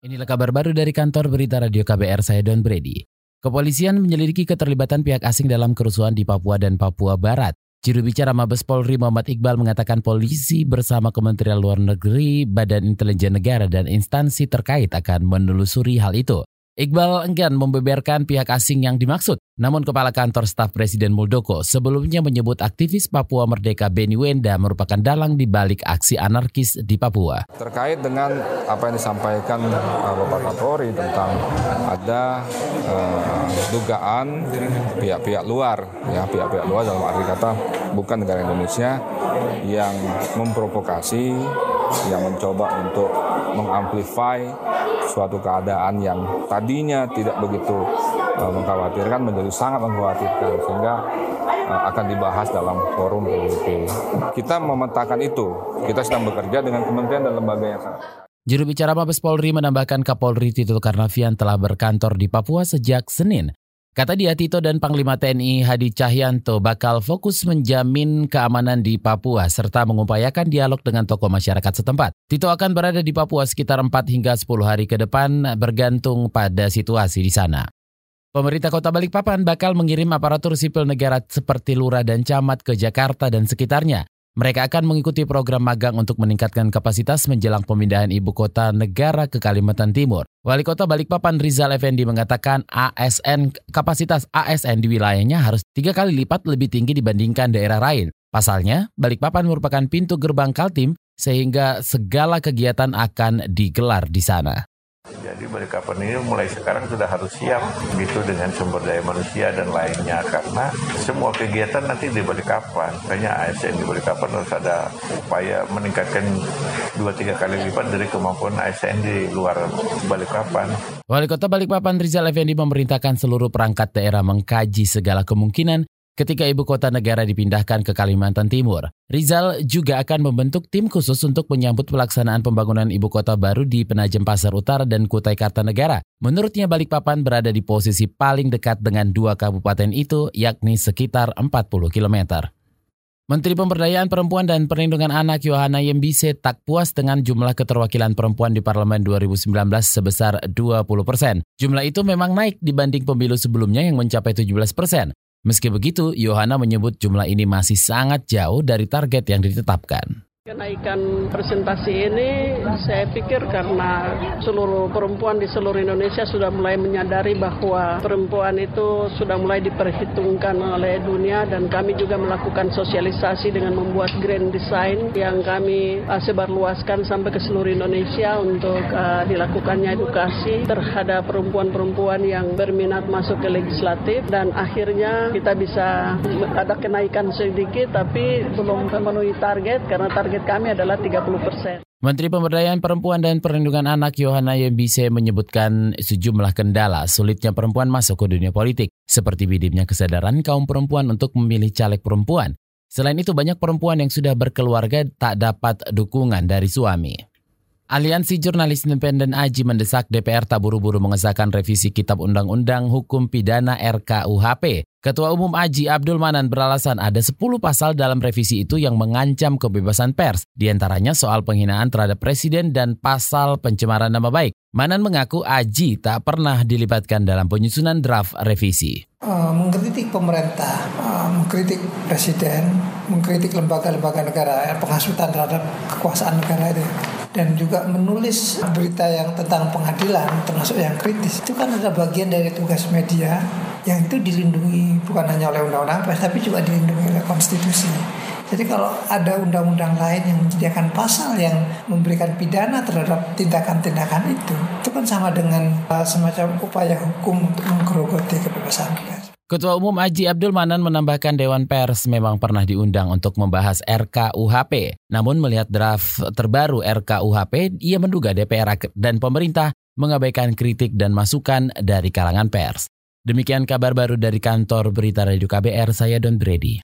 Inilah kabar baru dari kantor berita radio KBR saya Don Brady. Kepolisian menyelidiki keterlibatan pihak asing dalam kerusuhan di Papua dan Papua Barat. Juru bicara Mabes Polri Muhammad Iqbal mengatakan polisi bersama Kementerian Luar Negeri, Badan Intelijen Negara, dan instansi terkait akan menelusuri hal itu. Iqbal enggan membeberkan pihak asing yang dimaksud. Namun Kepala Kantor Staf Presiden Muldoko sebelumnya menyebut aktivis Papua Merdeka Beni Wenda merupakan dalang di balik aksi anarkis di Papua. Terkait dengan apa yang disampaikan uh, Bapak Kapolri tentang ada uh, dugaan pihak-pihak luar, ya pihak-pihak luar dalam arti kata bukan negara Indonesia yang memprovokasi, yang mencoba untuk mengamplify suatu keadaan yang tadinya tidak begitu uh, mengkhawatirkan menjadi sangat mengkhawatirkan sehingga uh, akan dibahas dalam forum PBB. Kita memetakan itu. Kita sedang bekerja dengan kementerian dan lembaga yang sama. Juru bicara Mabes Polri menambahkan Kapolri Tito Karnavian telah berkantor di Papua sejak Senin. Kata dia, Tito dan Panglima TNI Hadi Cahyanto bakal fokus menjamin keamanan di Papua serta mengupayakan dialog dengan tokoh masyarakat setempat. Tito akan berada di Papua sekitar 4 hingga 10 hari ke depan bergantung pada situasi di sana. Pemerintah Kota Balikpapan bakal mengirim aparatur sipil negara seperti lurah dan camat ke Jakarta dan sekitarnya. Mereka akan mengikuti program magang untuk meningkatkan kapasitas menjelang pemindahan ibu kota negara ke Kalimantan Timur. Wali Kota Balikpapan Rizal Effendi mengatakan ASN kapasitas ASN di wilayahnya harus tiga kali lipat lebih tinggi dibandingkan daerah lain. Pasalnya, Balikpapan merupakan pintu gerbang Kaltim sehingga segala kegiatan akan digelar di sana. Balikpapan ini mulai sekarang sudah harus siap gitu dengan sumber daya manusia dan lainnya karena semua kegiatan nanti di Balikpapan. Makanya ASN di Balikpapan harus ada upaya meningkatkan dua tiga kali lipat dari kemampuan ASN di luar Balikpapan. Wali Kota Balikpapan Rizal Effendi memerintahkan seluruh perangkat daerah mengkaji segala kemungkinan ketika ibu kota negara dipindahkan ke Kalimantan Timur. Rizal juga akan membentuk tim khusus untuk menyambut pelaksanaan pembangunan ibu kota baru di Penajem Pasar Utara dan Kutai Kartanegara. Menurutnya Balikpapan berada di posisi paling dekat dengan dua kabupaten itu, yakni sekitar 40 km. Menteri Pemberdayaan Perempuan dan Perlindungan Anak Yohana Yembise tak puas dengan jumlah keterwakilan perempuan di Parlemen 2019 sebesar 20 persen. Jumlah itu memang naik dibanding pemilu sebelumnya yang mencapai 17 persen. Meski begitu, Yohana menyebut jumlah ini masih sangat jauh dari target yang ditetapkan. Kenaikan presentasi ini saya pikir karena seluruh perempuan di seluruh Indonesia sudah mulai menyadari bahwa perempuan itu sudah mulai diperhitungkan oleh dunia dan kami juga melakukan sosialisasi dengan membuat grand design yang kami uh, sebarluaskan sampai ke seluruh Indonesia untuk uh, dilakukannya edukasi terhadap perempuan-perempuan yang berminat masuk ke legislatif. Dan akhirnya kita bisa ada kenaikan sedikit tapi belum memenuhi target karena target target kami adalah 30 persen. Menteri Pemberdayaan Perempuan dan Perlindungan Anak Yohana Yembise menyebutkan sejumlah kendala sulitnya perempuan masuk ke dunia politik, seperti bidimnya kesadaran kaum perempuan untuk memilih caleg perempuan. Selain itu banyak perempuan yang sudah berkeluarga tak dapat dukungan dari suami. Aliansi Jurnalis Independen AJI mendesak DPR tak buru-buru mengesahkan revisi Kitab Undang-Undang Hukum Pidana RKUHP. Ketua Umum AJI Abdul Manan beralasan ada 10 pasal dalam revisi itu yang mengancam kebebasan pers, di antaranya soal penghinaan terhadap presiden dan pasal pencemaran nama baik. Manan mengaku AJI tak pernah dilibatkan dalam penyusunan draft revisi. Uh, mengkritik pemerintah, uh, mengkritik presiden, mengkritik lembaga-lembaga negara, penghasutan terhadap kekuasaan negara itu dan juga menulis berita yang tentang pengadilan termasuk yang kritis itu kan ada bagian dari tugas media yang itu dilindungi bukan hanya oleh undang-undang pers tapi juga dilindungi oleh konstitusi. Jadi kalau ada undang-undang lain yang menyediakan pasal yang memberikan pidana terhadap tindakan-tindakan itu, itu kan sama dengan uh, semacam upaya hukum untuk menggerogoti kebebasan pers. Ketua Umum Aji Abdul Manan menambahkan Dewan Pers memang pernah diundang untuk membahas RKUHP. Namun melihat draft terbaru RKUHP, ia menduga DPR dan pemerintah mengabaikan kritik dan masukan dari kalangan pers. Demikian kabar baru dari kantor Berita Radio KBR, saya Don Brady.